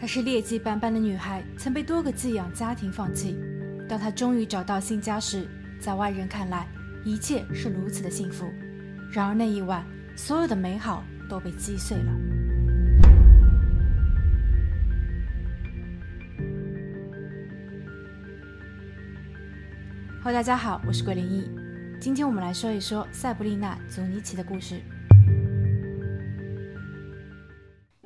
她是劣迹斑斑的女孩，曾被多个寄养家庭放弃。当她终于找到新家时，在外人看来，一切是如此的幸福。然而那一晚，所有的美好都被击碎了。嗨大家好，我是桂林异。今天我们来说一说塞布丽娜·祖尼奇的故事。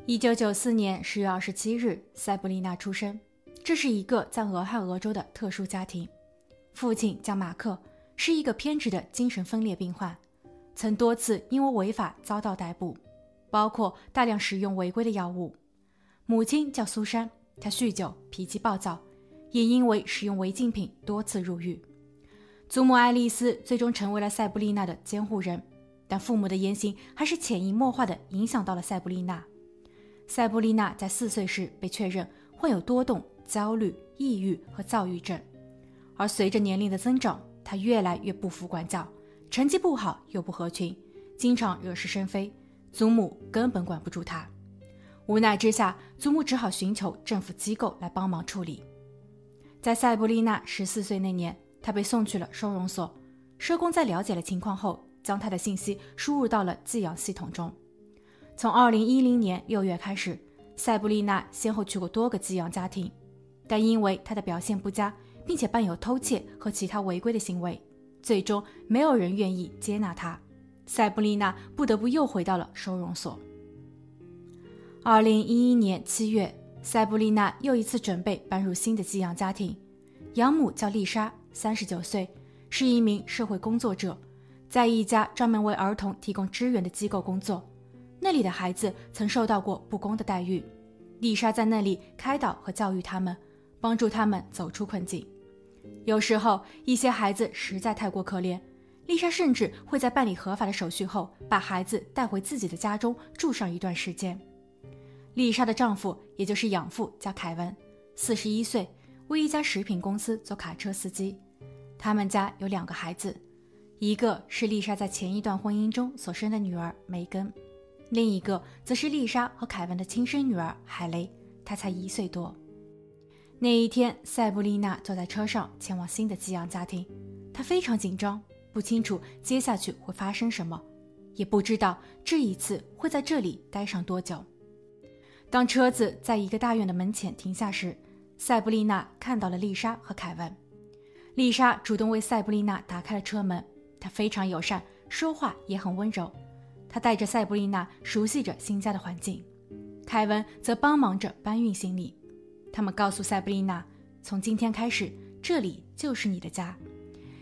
一九九四年十月二十七日，塞布丽娜出生。这是一个在俄亥俄州的特殊家庭，父亲叫马克，是一个偏执的精神分裂病患，曾多次因为违法遭到逮捕，包括大量使用违规的药物。母亲叫苏珊，她酗酒，脾气暴躁，也因为使用违禁品多次入狱。祖母爱丽丝最终成为了塞布丽娜的监护人，但父母的言行还是潜移默化地影响到了塞布丽娜。塞布丽娜在四岁时被确认患有多动、焦虑、抑郁和躁郁症，而随着年龄的增长，她越来越不服管教，成绩不好又不合群，经常惹是生非，祖母根本管不住她。无奈之下，祖母只好寻求政府机构来帮忙处理。在塞布丽娜十四岁那年，她被送去了收容所，社工在了解了情况后，将她的信息输入到了寄养系统中。从二零一零年六月开始，塞布丽娜先后去过多个寄养家庭，但因为她的表现不佳，并且伴有偷窃和其他违规的行为，最终没有人愿意接纳她。塞布丽娜不得不又回到了收容所。二零一一年七月，塞布丽娜又一次准备搬入新的寄养家庭，养母叫丽莎，三十九岁，是一名社会工作者，在一家专门为儿童提供支援的机构工作。那里的孩子曾受到过不公的待遇，丽莎在那里开导和教育他们，帮助他们走出困境。有时候一些孩子实在太过可怜，丽莎甚至会在办理合法的手续后，把孩子带回自己的家中住上一段时间。丽莎的丈夫，也就是养父，叫凯文，四十一岁，为一家食品公司做卡车司机。他们家有两个孩子，一个是丽莎在前一段婚姻中所生的女儿梅根。另一个则是丽莎和凯文的亲生女儿海雷，她才一岁多。那一天，塞布丽娜坐在车上前往新的寄养家庭，她非常紧张，不清楚接下去会发生什么，也不知道这一次会在这里待上多久。当车子在一个大院的门前停下时，塞布丽娜看到了丽莎和凯文。丽莎主动为塞布丽娜打开了车门，她非常友善，说话也很温柔。他带着塞布丽娜熟悉着新家的环境，凯文则帮忙着搬运行李。他们告诉塞布丽娜，从今天开始，这里就是你的家，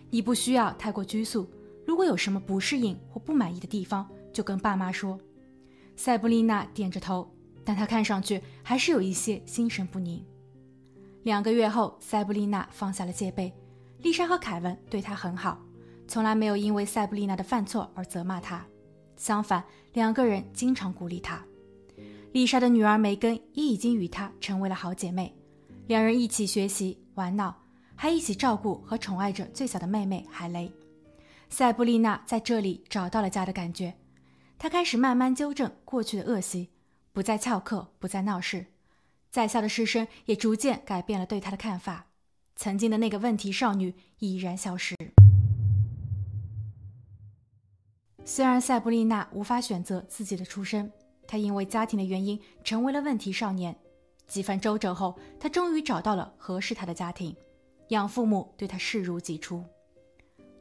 你不需要太过拘束。如果有什么不适应或不满意的地方，就跟爸妈说。塞布丽娜点着头，但她看上去还是有一些心神不宁。两个月后，塞布丽娜放下了戒备，丽莎和凯文对她很好，从来没有因为塞布丽娜的犯错而责骂她。相反，两个人经常鼓励她。丽莎的女儿梅根也已经与她成为了好姐妹，两人一起学习、玩闹，还一起照顾和宠爱着最小的妹妹海雷。塞布丽娜在这里找到了家的感觉，她开始慢慢纠正过去的恶习，不再翘课，不再闹事。在校的师生也逐渐改变了对她的看法，曾经的那个问题少女已然消失。虽然塞布丽娜无法选择自己的出身，她因为家庭的原因成为了问题少年。几番周折后，她终于找到了合适她的家庭，养父母对她视如己出。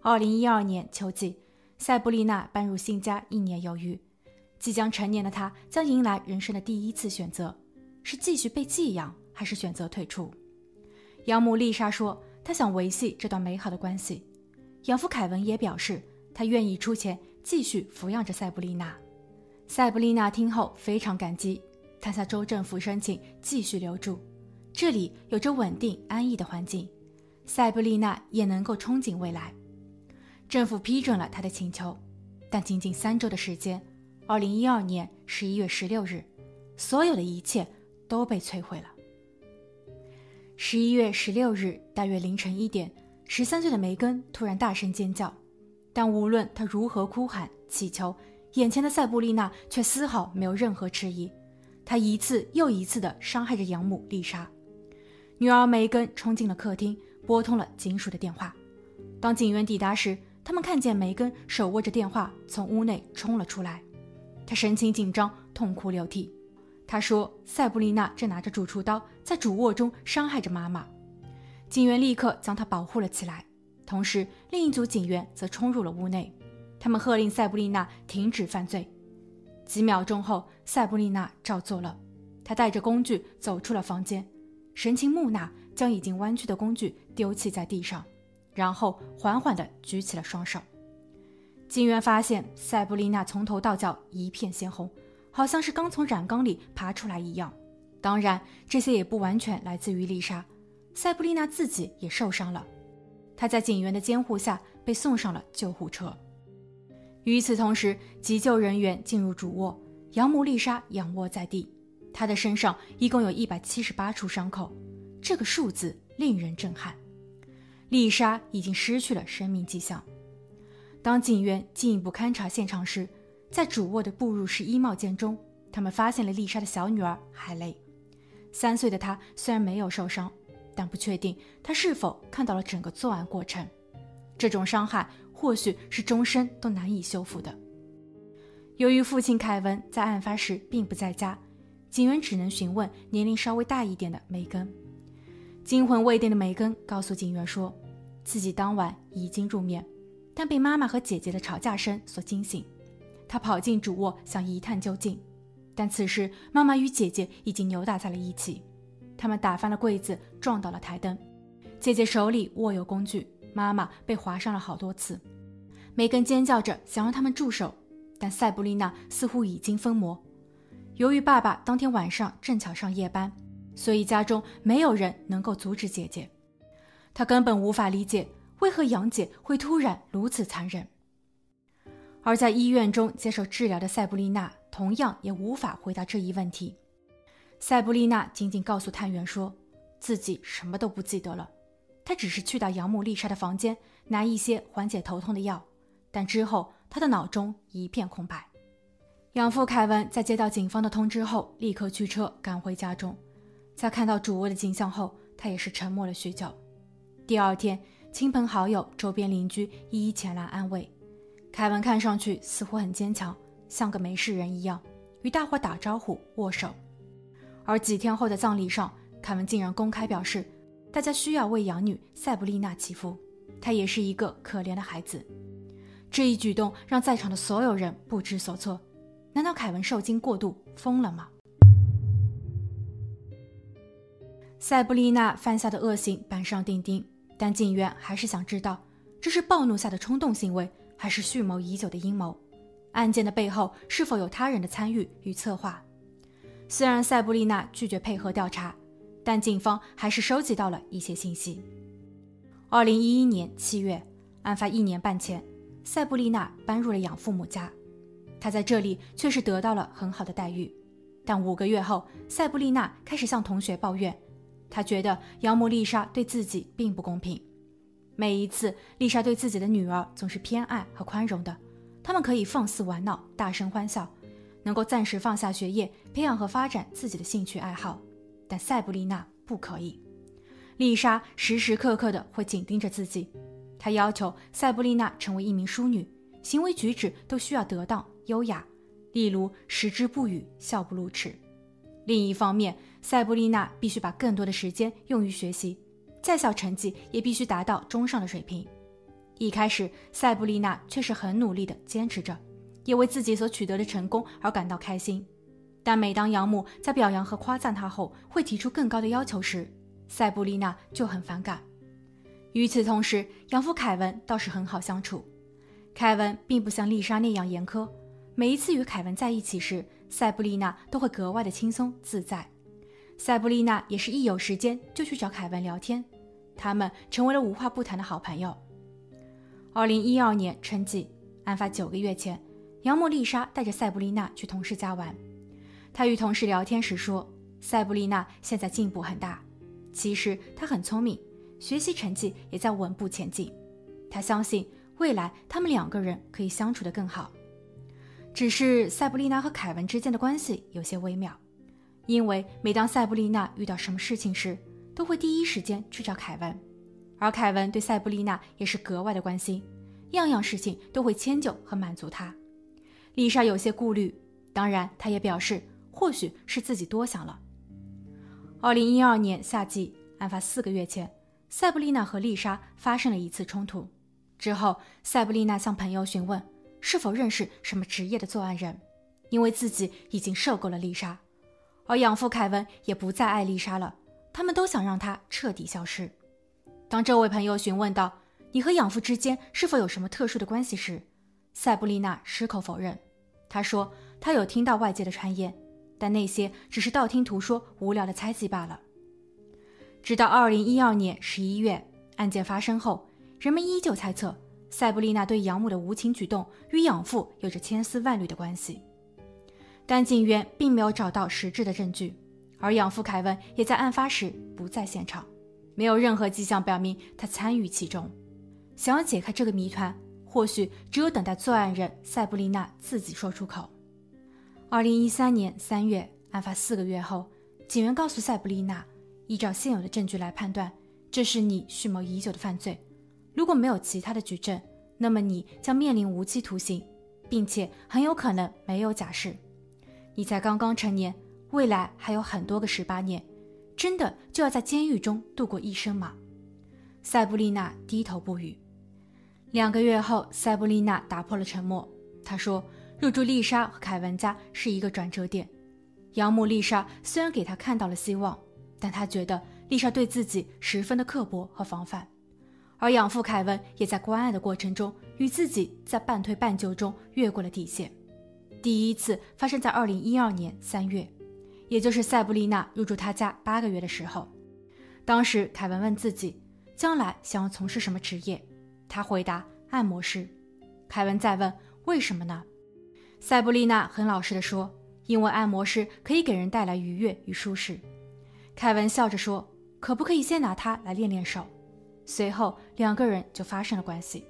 二零一二年秋季，塞布丽娜搬入新家一年有余，即将成年的她将迎来人生的第一次选择：是继续被寄养，还是选择退出？养母丽莎说，她想维系这段美好的关系。养父凯文也表示，他愿意出钱。继续抚养着塞布丽娜。塞布丽娜听后非常感激，她向州政府申请继续留住，这里有着稳定安逸的环境，塞布丽娜也能够憧憬未来。政府批准了她的请求，但仅仅三周的时间，二零一二年十一月十六日，所有的一切都被摧毁了。十一月十六日大约凌晨一点，十三岁的梅根突然大声尖叫。但无论他如何哭喊乞求，眼前的塞布丽娜却丝毫没有任何迟疑。她一次又一次地伤害着养母丽莎。女儿梅根冲进了客厅，拨通了警署的电话。当警员抵达时，他们看见梅根手握着电话从屋内冲了出来，她神情紧张，痛哭流涕。她说：“塞布丽娜正拿着主厨刀在主卧中伤害着妈妈。”警员立刻将她保护了起来，同时另一组警员则冲入了屋内，他们喝令塞布丽娜停止犯罪。几秒钟后，塞布丽娜照做了，她带着工具走出了房间，神情木讷，将已经弯曲的工具丢弃在地上。然后缓缓地举起了双手。警员发现塞布丽娜从头到脚一片鲜红，好像是刚从染缸里爬出来一样。当然，这些也不完全来自于丽莎，塞布丽娜自己也受伤了。他在警员的监护下被送上了救护车。与此同时，急救人员进入主卧，养母丽莎仰卧在地，她的身上一共有一百七十八处伤口，这个数字令人震撼。丽莎已经失去了生命迹象。当警员进一步勘察现场时，在主卧的步入式衣帽间中，他们发现了丽莎的小女儿海蕾。三岁的她虽然没有受伤，但不确定他是否看到了整个作案过程。这种伤害或许是终身都难以修复的。由于父亲凯文在案发时并不在家，警员只能询问年龄稍微大一点的梅根。惊魂未定的梅根告诉警员说。自己当晚已经入眠，但被妈妈和姐姐的吵架声所惊醒。他跑进主卧想一探究竟，但此时妈妈与姐姐已经扭打在了一起。他们打翻了柜子，撞倒了台灯。姐姐手里握有工具，妈妈被划伤了好多次。梅根尖叫着想让他们住手，但塞布丽娜似乎已经疯魔。由于爸爸当天晚上正巧上夜班，所以家中没有人能够阻止姐姐。他根本无法理解为何杨姐会突然如此残忍，而在医院中接受治疗的塞布丽娜同样也无法回答这一问题。塞布丽娜仅仅告诉探员说，自己什么都不记得了，她只是去到养母丽莎的房间拿一些缓解头痛的药，但之后她的脑中一片空白。养父凯文在接到警方的通知后，立刻驱车赶回家中，在看到主卧的景象后，他也是沉默了许久。第二天，亲朋好友、周边邻居一一前来安慰。凯文看上去似乎很坚强，像个没事人一样，与大伙打招呼、握手。而几天后的葬礼上，凯文竟然公开表示，大家需要为养女塞布丽娜祈福，她也是一个可怜的孩子。这一举动让在场的所有人不知所措。难道凯文受惊过度，疯了吗？塞布丽娜犯下的恶行板上钉钉。但警员还是想知道，这是暴怒下的冲动行为，还是蓄谋已久的阴谋？案件的背后是否有他人的参与与策划？虽然塞布丽娜拒绝配合调查，但警方还是收集到了一些信息。二零一一年七月，案发一年半前，塞布丽娜搬入了养父母家，她在这里确实得到了很好的待遇。但五个月后，塞布丽娜开始向同学抱怨。她觉得养母丽莎对自己并不公平。每一次，丽莎对自己的女儿总是偏爱和宽容的，他们可以放肆玩闹，大声欢笑，能够暂时放下学业，培养和发展自己的兴趣爱好。但塞布丽娜不可以。丽莎时时刻刻的会紧盯着自己，她要求塞布丽娜成为一名淑女，行为举止都需要得当优雅，例如食之不语，笑不露齿。另一方面，塞布丽娜必须把更多的时间用于学习，在校成绩也必须达到中上的水平。一开始，塞布丽娜却是很努力地坚持着，也为自己所取得的成功而感到开心。但每当养母在表扬和夸赞她后，会提出更高的要求时，塞布丽娜就很反感。与此同时，养父凯文倒是很好相处。凯文并不像丽莎那样严苛，每一次与凯文在一起时，塞布丽娜都会格外的轻松自在。塞布丽娜也是一有时间就去找凯文聊天，他们成为了无话不谈的好朋友。二零一二年春季，案发九个月前，杨莫丽莎带着塞布丽娜去同事家玩。她与同事聊天时说，塞布丽娜现在进步很大，其实她很聪明，学习成绩也在稳步前进。她相信未来他们两个人可以相处得更好。只是塞布丽娜和凯文之间的关系有些微妙。因为每当塞布丽娜遇到什么事情时，都会第一时间去找凯文，而凯文对塞布丽娜也是格外的关心，样样事情都会迁就和满足她。丽莎有些顾虑，当然，她也表示或许是自己多想了。二零一二年夏季，案发四个月前，塞布丽娜和丽莎发生了一次冲突。之后，塞布丽娜向朋友询问是否认识什么职业的作案人，因为自己已经受够了丽莎，而养父凯文也不再爱丽莎了。他们都想让她彻底消失。当这位朋友询问到你和养父之间是否有什么特殊的关系时，塞布丽娜矢口否认。她说她有听到外界的传言，但那些只是道听途说、无聊的猜忌罢了。直到二零一二年十一月，案件发生后，人们依旧猜测塞布丽娜对养母的无情举动与养父有着千丝万缕的关系，但警员并没有找到实质的证据。而养父凯文也在案发时不在现场，没有任何迹象表明他参与其中。想要解开这个谜团，或许只有等待作案人塞布丽娜自己说出口。二零一三年三月，案发四个月后，警员告诉塞布丽娜，依照现有的证据来判断，这是你蓄谋已久的犯罪。如果没有其他的举证，那么你将面临无期徒刑，并且很有可能没有假释。你才刚刚成年。未来还有很多个十八年，真的就要在监狱中度过一生吗？塞布丽娜低头不语。两个月后，塞布丽娜打破了沉默。她说：“入住丽莎和凯文家是一个转折点。养母丽莎虽然给她看到了希望，但她觉得丽莎对自己十分的刻薄和防范。而养父凯文也在关爱的过程中，与自己在半推半就中越过了底线。第一次发生在二零一二年三月。”也就是塞布丽娜入住他家八个月的时候，当时凯文问自己将来想要从事什么职业，他回答按摩师。凯文再问为什么呢？塞布丽娜很老实的说，因为按摩师可以给人带来愉悦与舒适。凯文笑着说，可不可以先拿它来练练手？随后两个人就发生了关系。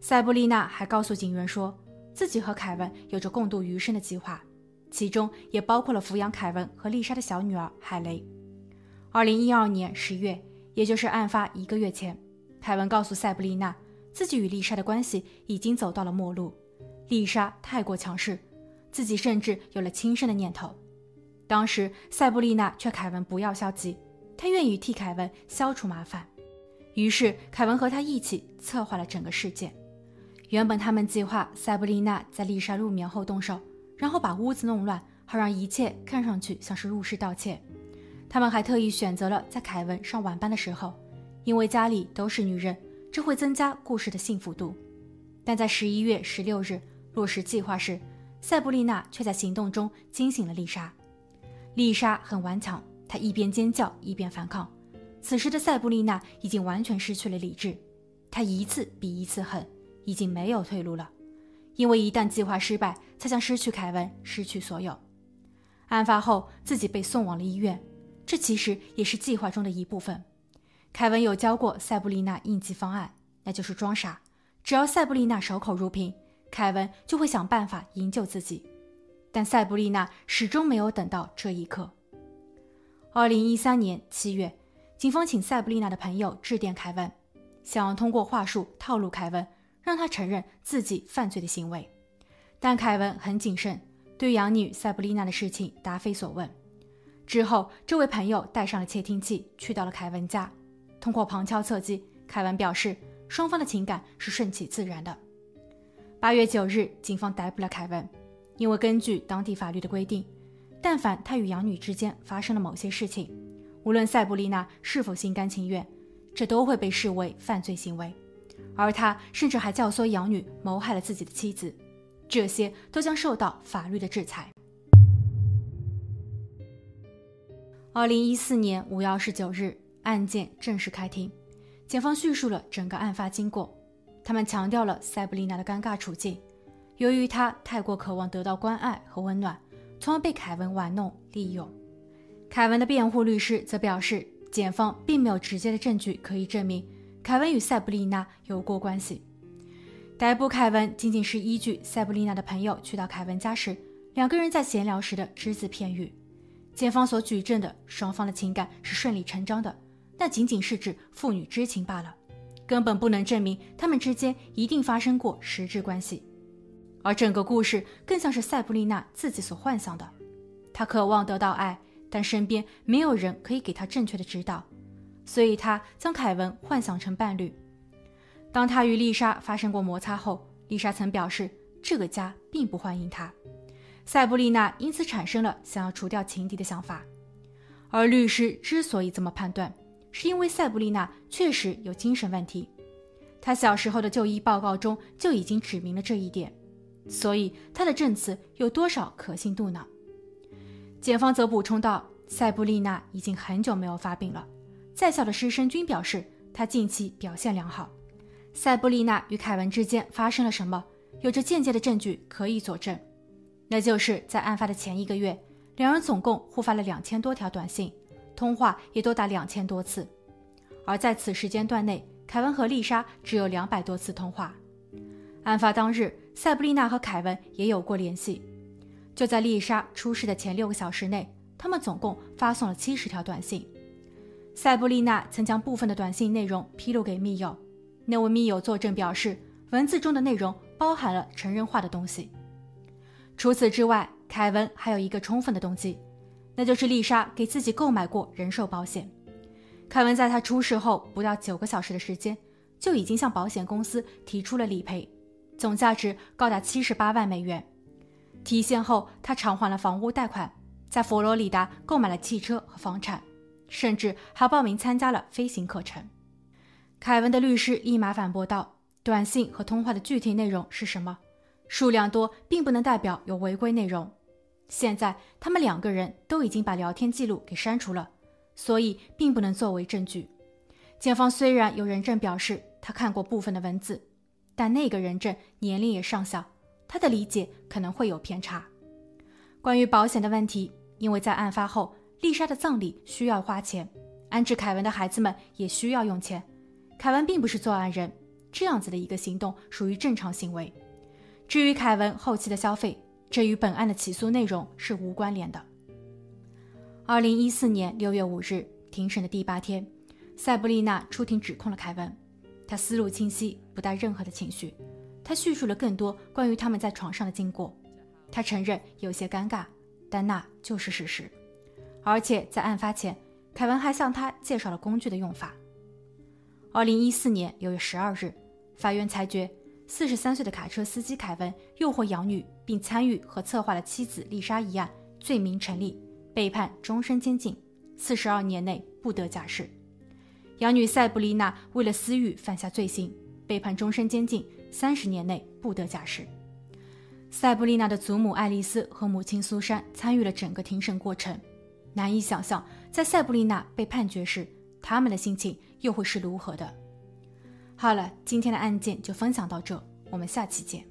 塞布丽娜还告诉警员说，自己和凯文有着共度余生的计划。其中也包括了抚养凯文和丽莎的小女儿海雷。二零一二年十月，也就是案发一个月前，凯文告诉塞布丽娜，自己与丽莎的关系已经走到了末路。丽莎太过强势，自己甚至有了轻生的念头。当时塞布丽娜劝凯文不要消极，她愿意替凯文消除麻烦。于是凯文和他一起策划了整个事件。原本他们计划塞布丽娜在丽莎入眠后动手。然后把屋子弄乱，好让一切看上去像是入室盗窃。他们还特意选择了在凯文上晚班的时候，因为家里都是女人，这会增加故事的幸福度。但在十一月十六日落实计划时，塞布丽娜却在行动中惊醒了丽莎。丽莎很顽强，她一边尖叫一边反抗。此时的塞布丽娜已经完全失去了理智，她一次比一次狠，已经没有退路了。因为一旦计划失败，她将失去凯文，失去所有。案发后，自己被送往了医院，这其实也是计划中的一部分。凯文有教过塞布丽娜应急方案，那就是装傻。只要塞布丽娜守口如瓶，凯文就会想办法营救自己。但塞布丽娜始终没有等到这一刻。二零一三年七月，警方请塞布丽娜的朋友致电凯文，想要通过话术套路凯文。让他承认自己犯罪的行为，但凯文很谨慎，对养女塞布丽娜的事情答非所问。之后，这位朋友带上了窃听器，去到了凯文家。通过旁敲侧击，凯文表示双方的情感是顺其自然的。八月九日，警方逮捕了凯文，因为根据当地法律的规定，但凡他与养女之间发生了某些事情，无论塞布丽娜是否心甘情愿，这都会被视为犯罪行为。而他甚至还教唆养女谋害了自己的妻子，这些都将受到法律的制裁。二零一四年五月二十九日，案件正式开庭，检方叙述了整个案发经过。他们强调了塞布丽娜的尴尬处境，由于她太过渴望得到关爱和温暖，从而被凯文玩弄利用。凯文的辩护律师则表示，检方并没有直接的证据可以证明。凯文与塞布丽娜有过关系，逮捕凯文仅仅是依据塞布丽娜的朋友去到凯文家时，两个人在闲聊时的只字片语。检方所举证的双方的情感是顺理成章的，那仅仅是指父女之情罢了，根本不能证明他们之间一定发生过实质关系。而整个故事更像是塞布丽娜自己所幻想的，她渴望得到爱，但身边没有人可以给她正确的指导，所以她将凯文幻想成伴侣。当她与丽莎发生过摩擦后，丽莎曾表示这个家并不欢迎她，塞布丽娜因此产生了想要除掉情敌的想法。而律师之所以这么判断，是因为塞布丽娜确实有精神问题，她小时候的就医报告中就已经指明了这一点。所以她的证词有多少可信度呢？检方则补充道：“塞布丽娜已经很久没有发病了，在校的师生均表示她近期表现良好。塞布丽娜与凯文之间发生了什么？有着间接的证据可以佐证，那就是在案发的前一个月，两人总共互发了两千多条短信，通话也多达两千多次。而在此时间段内，凯文和丽莎只有两百多次通话。案发当日。”塞布丽娜和凯文也有过联系，就在丽莎出事的前六个小时内，他们总共发送了七十条短信。塞布丽娜曾将部分的短信内容披露给密友，那位密友作证表示，文字中的内容包含了成人化的东西。除此之外，凯文还有一个充分的动机，那就是丽莎给自己购买过人寿保险。凯文在他出事后不到九个小时的时间，就已经向保险公司提出了理赔。总价值高达七十八万美元。提现后，他偿还了房屋贷款，在佛罗里达购买了汽车和房产，甚至还报名参加了飞行课程。凯文的律师立马反驳道：“短信和通话的具体内容是什么？数量多并不能代表有违规内容。现在他们两个人都已经把聊天记录给删除了，所以并不能作为证据。检方虽然有人证表示他看过部分的文字。”但那个人证年龄也尚小，他的理解可能会有偏差。关于保险的问题，因为在案发后，丽莎的葬礼需要花钱，安置凯文的孩子们也需要用钱。凯文并不是作案人，这样子的一个行动属于正常行为。至于凯文后期的消费，这与本案的起诉内容是无关联的。二零一四年六月五日，庭审的第八天，塞布丽娜出庭指控了凯文。他思路清晰，不带任何的情绪。他叙述了更多关于他们在床上的经过。他承认有些尴尬，但那就是事实。而且在案发前，凯文还向他介绍了工具的用法。二零一四年六月十二日，法院裁决，四十三岁的卡车司机凯文诱惑养女并参与和策划了妻子丽莎一案，罪名成立，被判终身监禁，四十二年内不得假释。养女塞布丽娜为了私欲犯下罪行，被判终身监禁，三十年内不得假释。塞布丽娜的祖母爱丽丝和母亲苏珊参与了整个庭审过程，难以想象在塞布丽娜被判决时，他们的心情又会是如何的。好了，今天的案件就分享到这，我们下期见。